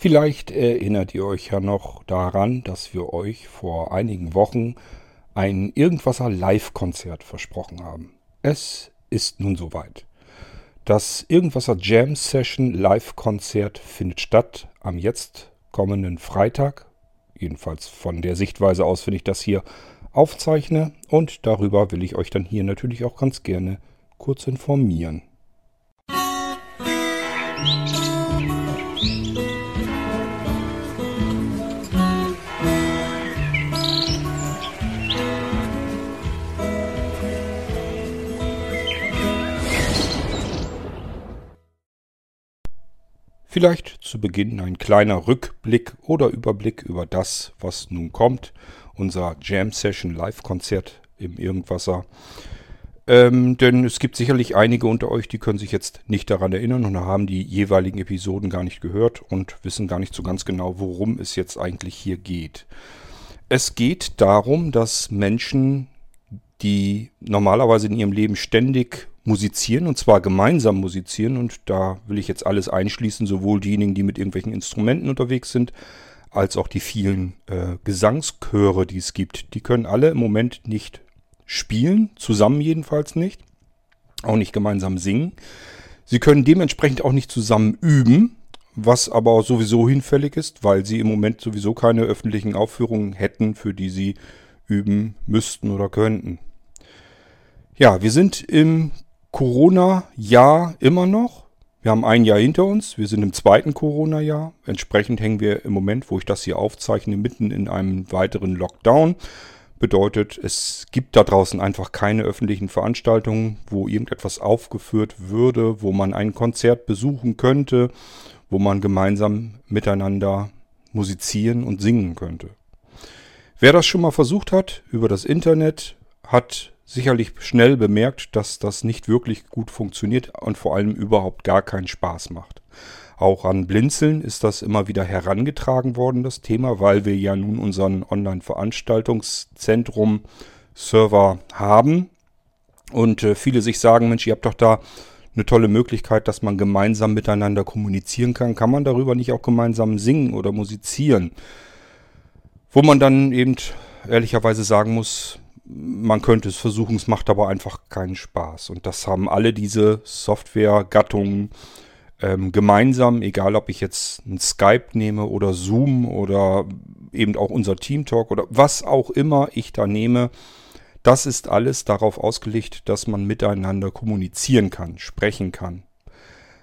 Vielleicht erinnert ihr euch ja noch daran, dass wir euch vor einigen Wochen ein Irgendwasser Live-Konzert versprochen haben. Es ist nun soweit. Das Irgendwasser Jam Session Live-Konzert findet statt am jetzt kommenden Freitag. Jedenfalls von der Sichtweise aus, wenn ich das hier aufzeichne. Und darüber will ich euch dann hier natürlich auch ganz gerne kurz informieren. Musik Vielleicht zu Beginn ein kleiner Rückblick oder Überblick über das, was nun kommt. Unser Jam Session Live-Konzert im Irgendwasser. Ähm, denn es gibt sicherlich einige unter euch, die können sich jetzt nicht daran erinnern und haben die jeweiligen Episoden gar nicht gehört und wissen gar nicht so ganz genau, worum es jetzt eigentlich hier geht. Es geht darum, dass Menschen, die normalerweise in ihrem Leben ständig musizieren und zwar gemeinsam musizieren und da will ich jetzt alles einschließen, sowohl diejenigen, die mit irgendwelchen Instrumenten unterwegs sind, als auch die vielen äh, Gesangschöre, die es gibt. Die können alle im Moment nicht spielen, zusammen jedenfalls nicht, auch nicht gemeinsam singen. Sie können dementsprechend auch nicht zusammen üben, was aber sowieso hinfällig ist, weil sie im Moment sowieso keine öffentlichen Aufführungen hätten, für die sie üben müssten oder könnten. Ja, wir sind im Corona-Jahr immer noch. Wir haben ein Jahr hinter uns. Wir sind im zweiten Corona-Jahr. Entsprechend hängen wir im Moment, wo ich das hier aufzeichne, mitten in einem weiteren Lockdown. Bedeutet, es gibt da draußen einfach keine öffentlichen Veranstaltungen, wo irgendetwas aufgeführt würde, wo man ein Konzert besuchen könnte, wo man gemeinsam miteinander musizieren und singen könnte. Wer das schon mal versucht hat über das Internet, hat sicherlich schnell bemerkt, dass das nicht wirklich gut funktioniert und vor allem überhaupt gar keinen Spaß macht. Auch an Blinzeln ist das immer wieder herangetragen worden, das Thema, weil wir ja nun unseren Online-Veranstaltungszentrum Server haben und äh, viele sich sagen, Mensch, ihr habt doch da eine tolle Möglichkeit, dass man gemeinsam miteinander kommunizieren kann. Kann man darüber nicht auch gemeinsam singen oder musizieren? Wo man dann eben ehrlicherweise sagen muss, man könnte es versuchen, es macht aber einfach keinen Spaß. Und das haben alle diese Software-Gattungen ähm, gemeinsam, egal ob ich jetzt ein Skype nehme oder Zoom oder eben auch unser Team Talk oder was auch immer ich da nehme. Das ist alles darauf ausgelegt, dass man miteinander kommunizieren kann, sprechen kann.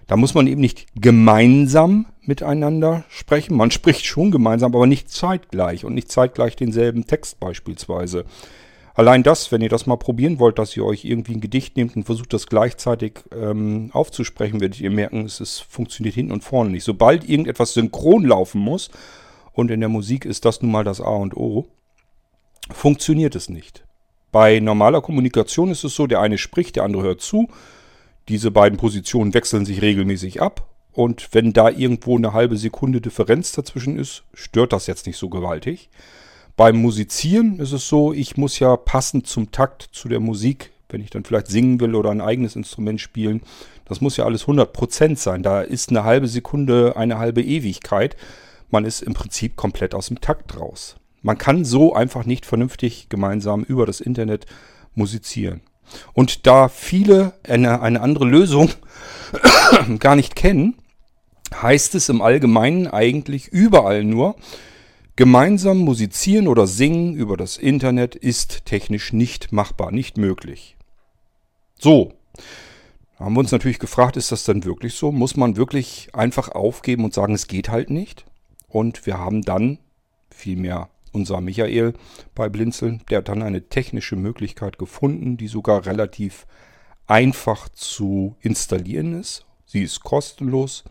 Da muss man eben nicht gemeinsam miteinander sprechen. Man spricht schon gemeinsam, aber nicht zeitgleich und nicht zeitgleich denselben Text beispielsweise. Allein das, wenn ihr das mal probieren wollt, dass ihr euch irgendwie ein Gedicht nehmt und versucht, das gleichzeitig ähm, aufzusprechen, werdet ihr merken, es ist, funktioniert hinten und vorne nicht. Sobald irgendetwas synchron laufen muss, und in der Musik ist das nun mal das A und O, funktioniert es nicht. Bei normaler Kommunikation ist es so, der eine spricht, der andere hört zu. Diese beiden Positionen wechseln sich regelmäßig ab. Und wenn da irgendwo eine halbe Sekunde Differenz dazwischen ist, stört das jetzt nicht so gewaltig. Beim Musizieren ist es so, ich muss ja passend zum Takt, zu der Musik, wenn ich dann vielleicht singen will oder ein eigenes Instrument spielen, das muss ja alles 100% sein. Da ist eine halbe Sekunde eine halbe Ewigkeit. Man ist im Prinzip komplett aus dem Takt raus. Man kann so einfach nicht vernünftig gemeinsam über das Internet musizieren. Und da viele eine, eine andere Lösung gar nicht kennen, heißt es im Allgemeinen eigentlich überall nur, Gemeinsam musizieren oder singen über das Internet ist technisch nicht machbar, nicht möglich. So, haben wir uns natürlich gefragt, ist das denn wirklich so? Muss man wirklich einfach aufgeben und sagen, es geht halt nicht? Und wir haben dann, vielmehr unser Michael bei Blinzeln, der hat dann eine technische Möglichkeit gefunden, die sogar relativ einfach zu installieren ist. Sie ist kostenlos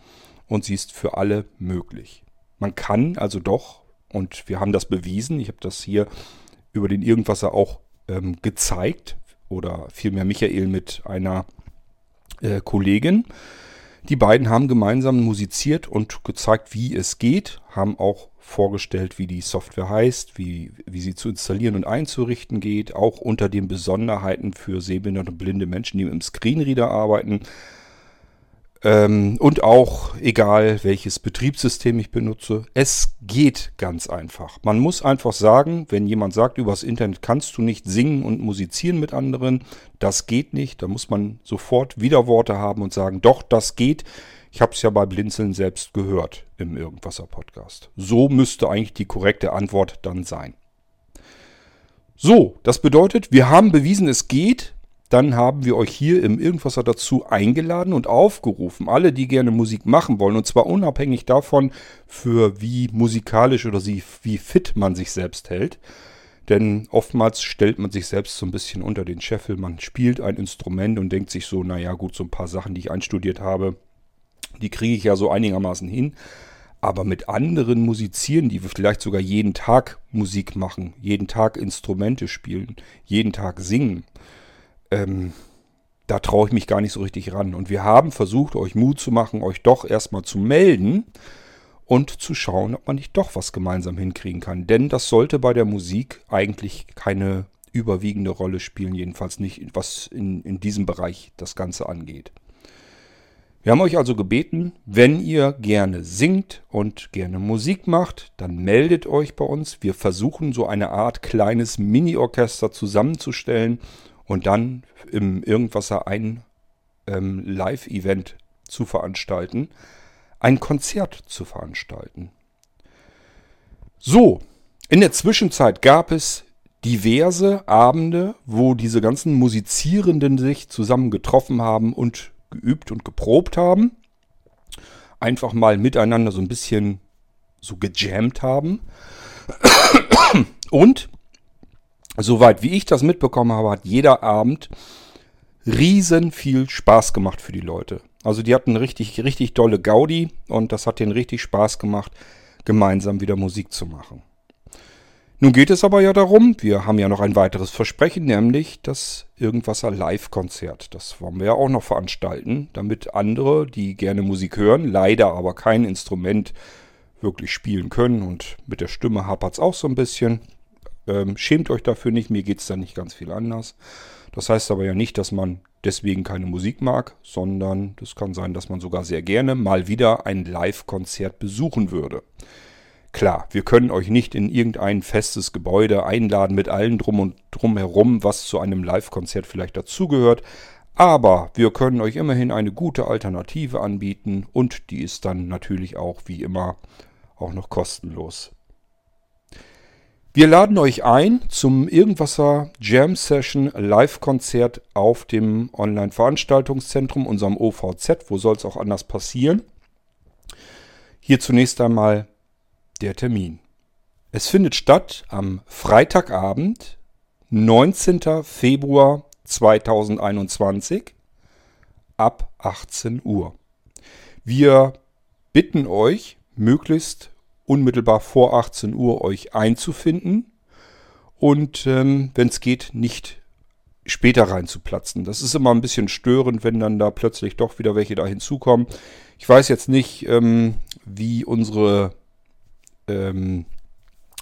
und sie ist für alle möglich. Man kann also doch und wir haben das bewiesen. Ich habe das hier über den Irgendwasser auch ähm, gezeigt. Oder vielmehr Michael mit einer äh, Kollegin. Die beiden haben gemeinsam musiziert und gezeigt, wie es geht, haben auch vorgestellt, wie die Software heißt, wie, wie sie zu installieren und einzurichten geht, auch unter den Besonderheiten für sehbehinderte und blinde Menschen, die dem Screenreader arbeiten. Ähm, und auch egal, welches Betriebssystem ich benutze. Es geht ganz einfach. Man muss einfach sagen, wenn jemand sagt, übers Internet kannst du nicht singen und musizieren mit anderen, das geht nicht. Da muss man sofort Widerworte haben und sagen, doch, das geht. Ich habe es ja bei Blinzeln selbst gehört im Irgendwasser Podcast. So müsste eigentlich die korrekte Antwort dann sein. So, das bedeutet, wir haben bewiesen, es geht dann haben wir euch hier im Irgendwasser dazu eingeladen und aufgerufen, alle, die gerne Musik machen wollen, und zwar unabhängig davon, für wie musikalisch oder wie fit man sich selbst hält. Denn oftmals stellt man sich selbst so ein bisschen unter den Scheffel. Man spielt ein Instrument und denkt sich so, naja gut, so ein paar Sachen, die ich einstudiert habe, die kriege ich ja so einigermaßen hin. Aber mit anderen musizieren, die vielleicht sogar jeden Tag Musik machen, jeden Tag Instrumente spielen, jeden Tag singen, ähm, da traue ich mich gar nicht so richtig ran. Und wir haben versucht, euch Mut zu machen, euch doch erstmal zu melden und zu schauen, ob man nicht doch was gemeinsam hinkriegen kann. Denn das sollte bei der Musik eigentlich keine überwiegende Rolle spielen, jedenfalls nicht, was in, in diesem Bereich das Ganze angeht. Wir haben euch also gebeten, wenn ihr gerne singt und gerne Musik macht, dann meldet euch bei uns. Wir versuchen so eine Art kleines Mini-Orchester zusammenzustellen und dann im Irgendwasser ein ähm, Live-Event zu veranstalten, ein Konzert zu veranstalten. So, in der Zwischenzeit gab es diverse Abende, wo diese ganzen Musizierenden sich zusammen getroffen haben und geübt und geprobt haben. Einfach mal miteinander so ein bisschen so gejammt haben. Und soweit wie ich das mitbekommen habe, hat jeder Abend riesen viel Spaß gemacht für die Leute. Also die hatten richtig, richtig dolle Gaudi und das hat denen richtig Spaß gemacht, gemeinsam wieder Musik zu machen. Nun geht es aber ja darum, wir haben ja noch ein weiteres Versprechen, nämlich das Irgendwasser Live-Konzert. Das wollen wir ja auch noch veranstalten, damit andere, die gerne Musik hören, leider aber kein Instrument wirklich spielen können und mit der Stimme hapert es auch so ein bisschen, ähm, schämt euch dafür nicht, mir geht es da nicht ganz viel anders. Das heißt aber ja nicht, dass man deswegen keine Musik mag, sondern es kann sein, dass man sogar sehr gerne mal wieder ein Live-Konzert besuchen würde. Klar, wir können euch nicht in irgendein festes Gebäude einladen mit allem drum und drum was zu einem Live-Konzert vielleicht dazugehört. Aber wir können euch immerhin eine gute Alternative anbieten und die ist dann natürlich auch wie immer auch noch kostenlos. Wir laden euch ein zum Irgendwasser Jam Session Live-Konzert auf dem Online-Veranstaltungszentrum, unserem OVZ. Wo soll es auch anders passieren? Hier zunächst einmal der Termin. Es findet statt am Freitagabend, 19. Februar 2021 ab 18 Uhr. Wir bitten euch, möglichst unmittelbar vor 18 Uhr euch einzufinden und ähm, wenn es geht, nicht später reinzuplatzen. Das ist immer ein bisschen störend, wenn dann da plötzlich doch wieder welche da hinzukommen. Ich weiß jetzt nicht, ähm, wie unsere ähm,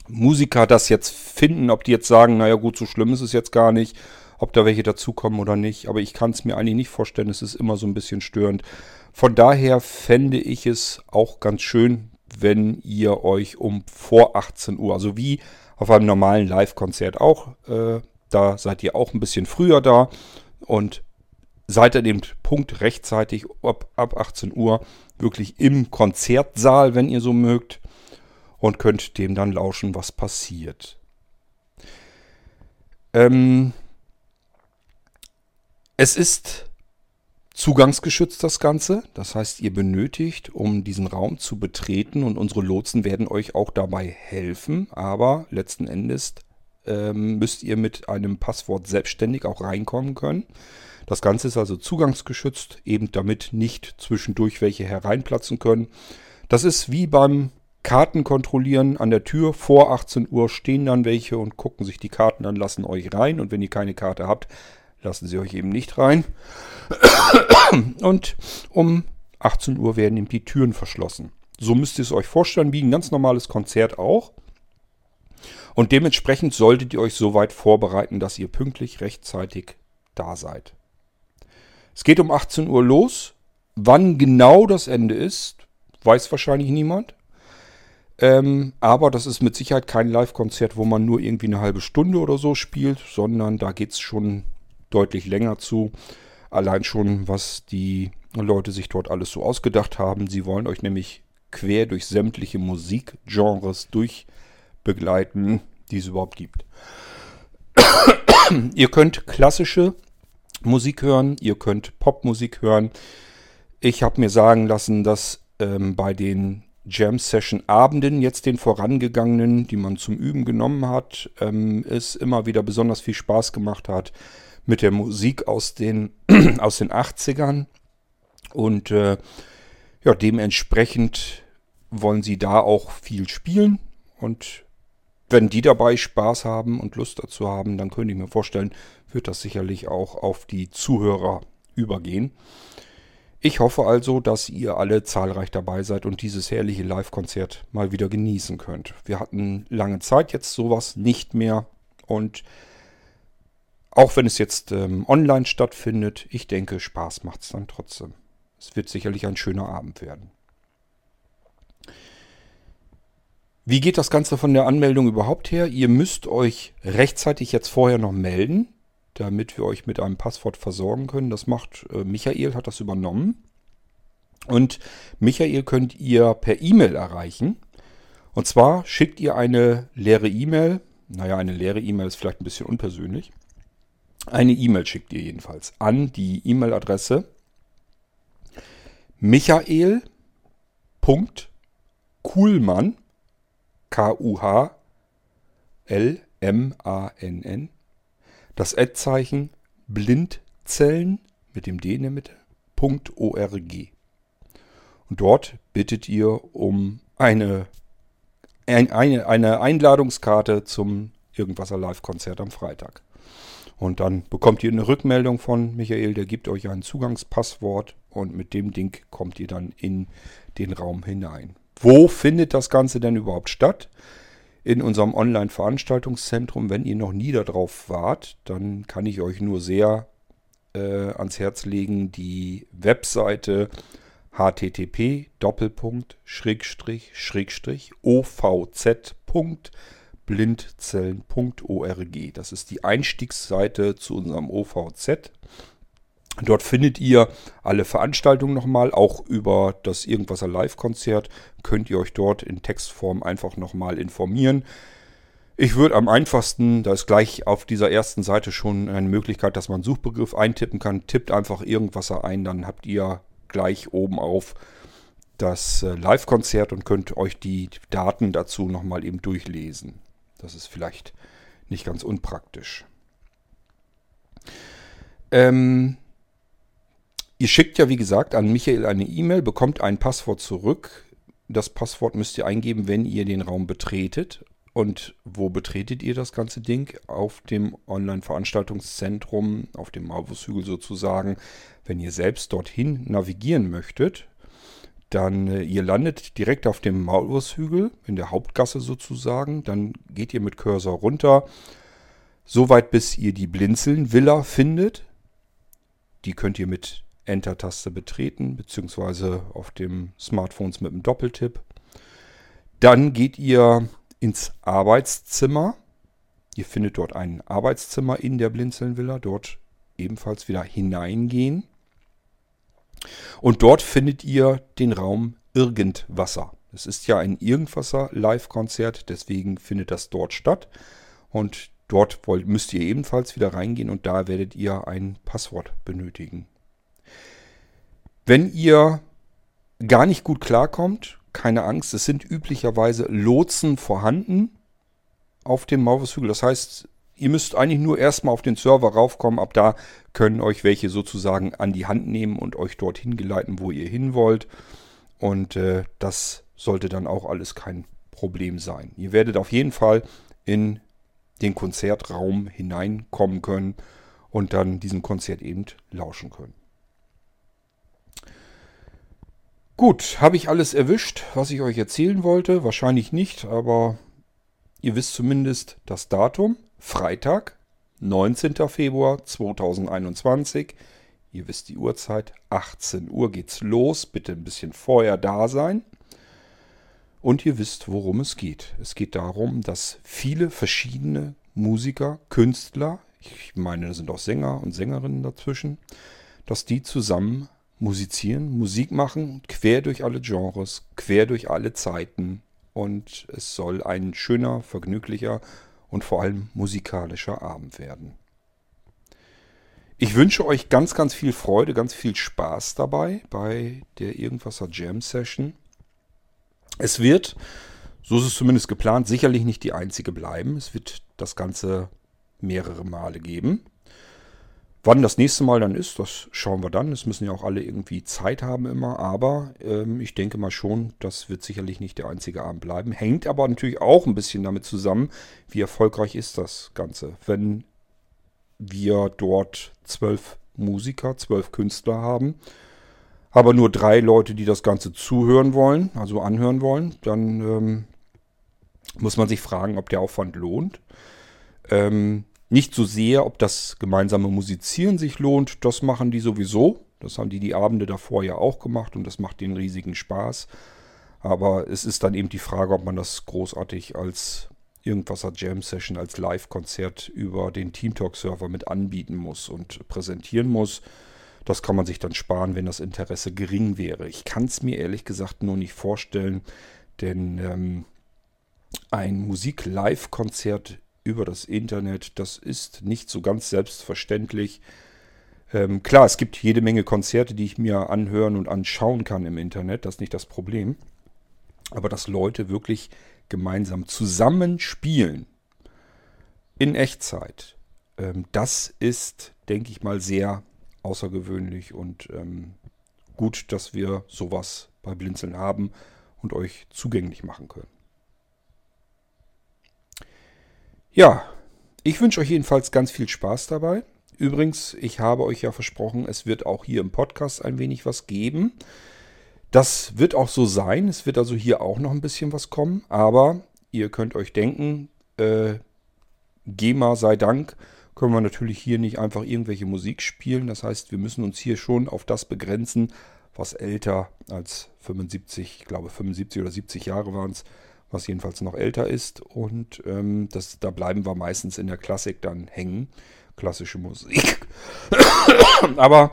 Musiker das jetzt finden, ob die jetzt sagen, naja gut, so schlimm ist es jetzt gar nicht, ob da welche dazukommen oder nicht. Aber ich kann es mir eigentlich nicht vorstellen, es ist immer so ein bisschen störend. Von daher fände ich es auch ganz schön, wenn ihr euch um vor 18 Uhr, also wie auf einem normalen Live-Konzert auch, äh, da seid ihr auch ein bisschen früher da und seid an dem Punkt rechtzeitig ab, ab 18 Uhr wirklich im Konzertsaal, wenn ihr so mögt, und könnt dem dann lauschen, was passiert. Ähm, es ist zugangsgeschützt das Ganze. Das heißt, ihr benötigt, um diesen Raum zu betreten und unsere Lotsen werden euch auch dabei helfen. Aber letzten Endes ähm, müsst ihr mit einem Passwort selbstständig auch reinkommen können. Das Ganze ist also zugangsgeschützt, eben damit nicht zwischendurch welche hereinplatzen können. Das ist wie beim Kartenkontrollieren an der Tür. Vor 18 Uhr stehen dann welche und gucken sich die Karten an, lassen euch rein. Und wenn ihr keine Karte habt, lassen sie euch eben nicht rein. Und um 18 Uhr werden eben die Türen verschlossen. So müsst ihr es euch vorstellen, wie ein ganz normales Konzert auch. Und dementsprechend solltet ihr euch so weit vorbereiten, dass ihr pünktlich rechtzeitig da seid. Es geht um 18 Uhr los. Wann genau das Ende ist, weiß wahrscheinlich niemand. Ähm, aber das ist mit Sicherheit kein Live-Konzert, wo man nur irgendwie eine halbe Stunde oder so spielt, sondern da geht es schon deutlich länger zu. Allein schon, was die Leute sich dort alles so ausgedacht haben. Sie wollen euch nämlich quer durch sämtliche Musikgenres durchbegleiten, die es überhaupt gibt. ihr könnt klassische Musik hören, ihr könnt Popmusik hören. Ich habe mir sagen lassen, dass ähm, bei den Jam Session Abenden, jetzt den vorangegangenen, die man zum Üben genommen hat, ähm, es immer wieder besonders viel Spaß gemacht hat mit der Musik aus den, aus den 80ern. Und äh, ja, dementsprechend wollen sie da auch viel spielen. Und wenn die dabei Spaß haben und Lust dazu haben, dann könnte ich mir vorstellen, wird das sicherlich auch auf die Zuhörer übergehen. Ich hoffe also, dass ihr alle zahlreich dabei seid und dieses herrliche Live-Konzert mal wieder genießen könnt. Wir hatten lange Zeit jetzt sowas nicht mehr und auch wenn es jetzt ähm, online stattfindet, ich denke, Spaß macht es dann trotzdem. Es wird sicherlich ein schöner Abend werden. Wie geht das Ganze von der Anmeldung überhaupt her? Ihr müsst euch rechtzeitig jetzt vorher noch melden damit wir euch mit einem Passwort versorgen können. Das macht äh, Michael, hat das übernommen. Und Michael könnt ihr per E-Mail erreichen. Und zwar schickt ihr eine leere E-Mail. Naja, eine leere E-Mail ist vielleicht ein bisschen unpersönlich. Eine E-Mail schickt ihr jedenfalls an die E-Mail-Adresse michael.kuhlmann, K-U-H-L-M-A-N-N, das Ad-Zeichen Blindzellen mit dem D in der Mitte, .org. Und dort bittet ihr um eine, eine, eine Einladungskarte zum Irgendwasser Live-Konzert am Freitag. Und dann bekommt ihr eine Rückmeldung von Michael, der gibt euch ein Zugangspasswort und mit dem Ding kommt ihr dann in den Raum hinein. Wo findet das Ganze denn überhaupt statt? in unserem Online-Veranstaltungszentrum. Wenn ihr noch nie darauf wart, dann kann ich euch nur sehr äh, ans Herz legen, die Webseite http ovz.blindzellen.org. Das ist die Einstiegsseite zu unserem OVZ. Dort findet ihr alle Veranstaltungen nochmal, auch über das Irgendwasser Live-Konzert könnt ihr euch dort in Textform einfach nochmal informieren. Ich würde am einfachsten, da ist gleich auf dieser ersten Seite schon eine Möglichkeit, dass man einen Suchbegriff eintippen kann. Tippt einfach Irgendwasser ein, dann habt ihr gleich oben auf das äh, Live-Konzert und könnt euch die Daten dazu nochmal eben durchlesen. Das ist vielleicht nicht ganz unpraktisch. Ähm, Ihr schickt ja, wie gesagt, an Michael eine E-Mail, bekommt ein Passwort zurück. Das Passwort müsst ihr eingeben, wenn ihr den Raum betretet. Und wo betretet ihr das ganze Ding? Auf dem Online-Veranstaltungszentrum, auf dem Marvushügel sozusagen. Wenn ihr selbst dorthin navigieren möchtet, dann äh, ihr landet direkt auf dem Maulwurfshügel, in der Hauptgasse sozusagen. Dann geht ihr mit Cursor runter, so weit bis ihr die Blinzeln-Villa findet. Die könnt ihr mit Enter-Taste betreten, beziehungsweise auf dem Smartphones mit dem Doppeltipp. Dann geht ihr ins Arbeitszimmer. Ihr findet dort ein Arbeitszimmer in der Blinzeln-Villa. Dort ebenfalls wieder hineingehen. Und dort findet ihr den Raum Irgendwasser. Es ist ja ein Irgendwasser-Live-Konzert, deswegen findet das dort statt. Und dort wollt, müsst ihr ebenfalls wieder reingehen und da werdet ihr ein Passwort benötigen. Wenn ihr gar nicht gut klarkommt, keine Angst, es sind üblicherweise Lotsen vorhanden auf dem Maulwurfshügel. Das heißt, ihr müsst eigentlich nur erstmal auf den Server raufkommen. Ab da können euch welche sozusagen an die Hand nehmen und euch dorthin geleiten, wo ihr hin wollt. Und äh, das sollte dann auch alles kein Problem sein. Ihr werdet auf jeden Fall in den Konzertraum hineinkommen können und dann diesem Konzert eben lauschen können. Gut, habe ich alles erwischt, was ich euch erzählen wollte? Wahrscheinlich nicht, aber ihr wisst zumindest das Datum. Freitag, 19. Februar 2021. Ihr wisst die Uhrzeit. 18 Uhr geht's los. Bitte ein bisschen vorher da sein. Und ihr wisst, worum es geht. Es geht darum, dass viele verschiedene Musiker, Künstler, ich meine, da sind auch Sänger und Sängerinnen dazwischen, dass die zusammen musizieren, Musik machen, quer durch alle Genres, quer durch alle Zeiten. Und es soll ein schöner, vergnüglicher und vor allem musikalischer Abend werden. Ich wünsche euch ganz, ganz viel Freude, ganz viel Spaß dabei bei der Irgendwasser Jam Session. Es wird, so ist es zumindest geplant, sicherlich nicht die einzige bleiben. Es wird das Ganze mehrere Male geben. Wann das nächste Mal dann ist, das schauen wir dann. Es müssen ja auch alle irgendwie Zeit haben immer. Aber ähm, ich denke mal schon, das wird sicherlich nicht der einzige Abend bleiben. Hängt aber natürlich auch ein bisschen damit zusammen, wie erfolgreich ist das Ganze. Wenn wir dort zwölf Musiker, zwölf Künstler haben, aber nur drei Leute, die das Ganze zuhören wollen, also anhören wollen, dann ähm, muss man sich fragen, ob der Aufwand lohnt. Ähm, nicht so sehr, ob das gemeinsame Musizieren sich lohnt, das machen die sowieso. Das haben die die Abende davor ja auch gemacht und das macht den riesigen Spaß. Aber es ist dann eben die Frage, ob man das großartig als Irgendwasser Jam Session als Live-Konzert über den TeamTalk-Server mit anbieten muss und präsentieren muss. Das kann man sich dann sparen, wenn das Interesse gering wäre. Ich kann es mir ehrlich gesagt nur nicht vorstellen, denn ähm, ein Musik-Live-Konzert über das Internet, das ist nicht so ganz selbstverständlich. Ähm, klar, es gibt jede Menge Konzerte, die ich mir anhören und anschauen kann im Internet, das ist nicht das Problem. Aber dass Leute wirklich gemeinsam zusammen spielen in Echtzeit, ähm, das ist, denke ich mal, sehr außergewöhnlich und ähm, gut, dass wir sowas bei Blinzeln haben und euch zugänglich machen können. Ja, ich wünsche euch jedenfalls ganz viel Spaß dabei. Übrigens, ich habe euch ja versprochen, es wird auch hier im Podcast ein wenig was geben. Das wird auch so sein. Es wird also hier auch noch ein bisschen was kommen. Aber ihr könnt euch denken, äh, GEMA sei Dank, können wir natürlich hier nicht einfach irgendwelche Musik spielen. Das heißt, wir müssen uns hier schon auf das begrenzen, was älter als 75, ich glaube 75 oder 70 Jahre waren es, was jedenfalls noch älter ist. Und ähm, das, da bleiben wir meistens in der Klassik dann hängen. Klassische Musik. Aber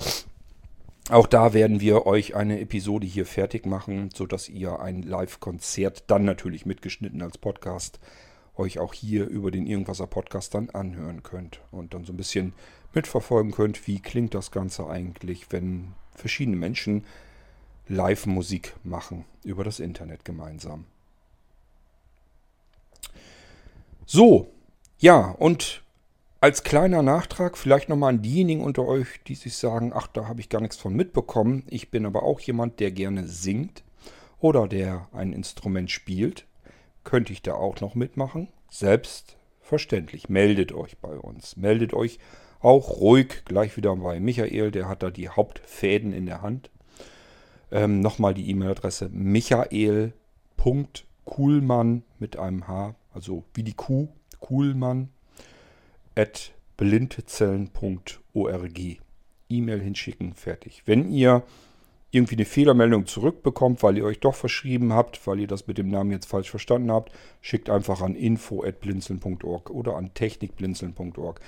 auch da werden wir euch eine Episode hier fertig machen, sodass ihr ein Live-Konzert dann natürlich mitgeschnitten als Podcast euch auch hier über den Irgendwaser Podcast dann anhören könnt und dann so ein bisschen mitverfolgen könnt, wie klingt das Ganze eigentlich, wenn verschiedene Menschen Live-Musik machen über das Internet gemeinsam. So, ja, und als kleiner Nachtrag vielleicht nochmal an diejenigen unter euch, die sich sagen, ach, da habe ich gar nichts von mitbekommen. Ich bin aber auch jemand, der gerne singt oder der ein Instrument spielt. Könnte ich da auch noch mitmachen? Selbstverständlich. Meldet euch bei uns. Meldet euch auch ruhig gleich wieder bei Michael, der hat da die Hauptfäden in der Hand. Ähm, Nochmal die E-Mail-Adresse michael.kuhlmann mit einem H, also wie die Kuh, Kuhlmann at blindzellen.org. E-Mail hinschicken, fertig. Wenn ihr irgendwie eine Fehlermeldung zurückbekommt, weil ihr euch doch verschrieben habt, weil ihr das mit dem Namen jetzt falsch verstanden habt, schickt einfach an info.blinzeln.org oder an technikblinzeln.org.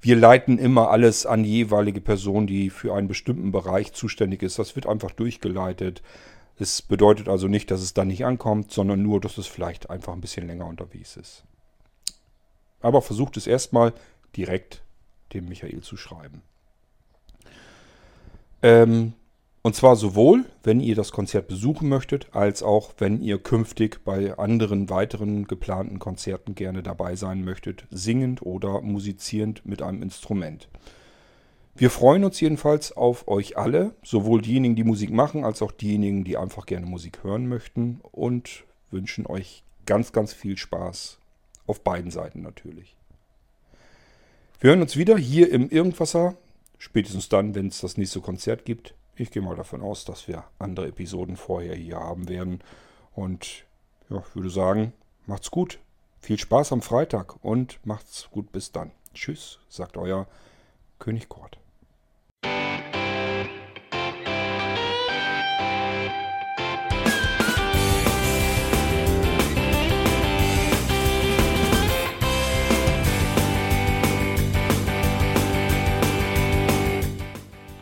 Wir leiten immer alles an die jeweilige Person, die für einen bestimmten Bereich zuständig ist. Das wird einfach durchgeleitet. Es bedeutet also nicht, dass es dann nicht ankommt, sondern nur, dass es vielleicht einfach ein bisschen länger unterwegs ist. Aber versucht es erstmal direkt dem Michael zu schreiben. Ähm, und zwar sowohl, wenn ihr das Konzert besuchen möchtet, als auch, wenn ihr künftig bei anderen weiteren geplanten Konzerten gerne dabei sein möchtet, singend oder musizierend mit einem Instrument. Wir freuen uns jedenfalls auf euch alle, sowohl diejenigen, die Musik machen, als auch diejenigen, die einfach gerne Musik hören möchten und wünschen euch ganz, ganz viel Spaß. Auf beiden Seiten natürlich. Wir hören uns wieder hier im Irgendwasser. Spätestens dann, wenn es das nächste Konzert gibt. Ich gehe mal davon aus, dass wir andere Episoden vorher hier haben werden. Und ja, würde sagen, macht's gut. Viel Spaß am Freitag und macht's gut bis dann. Tschüss, sagt euer König Kort.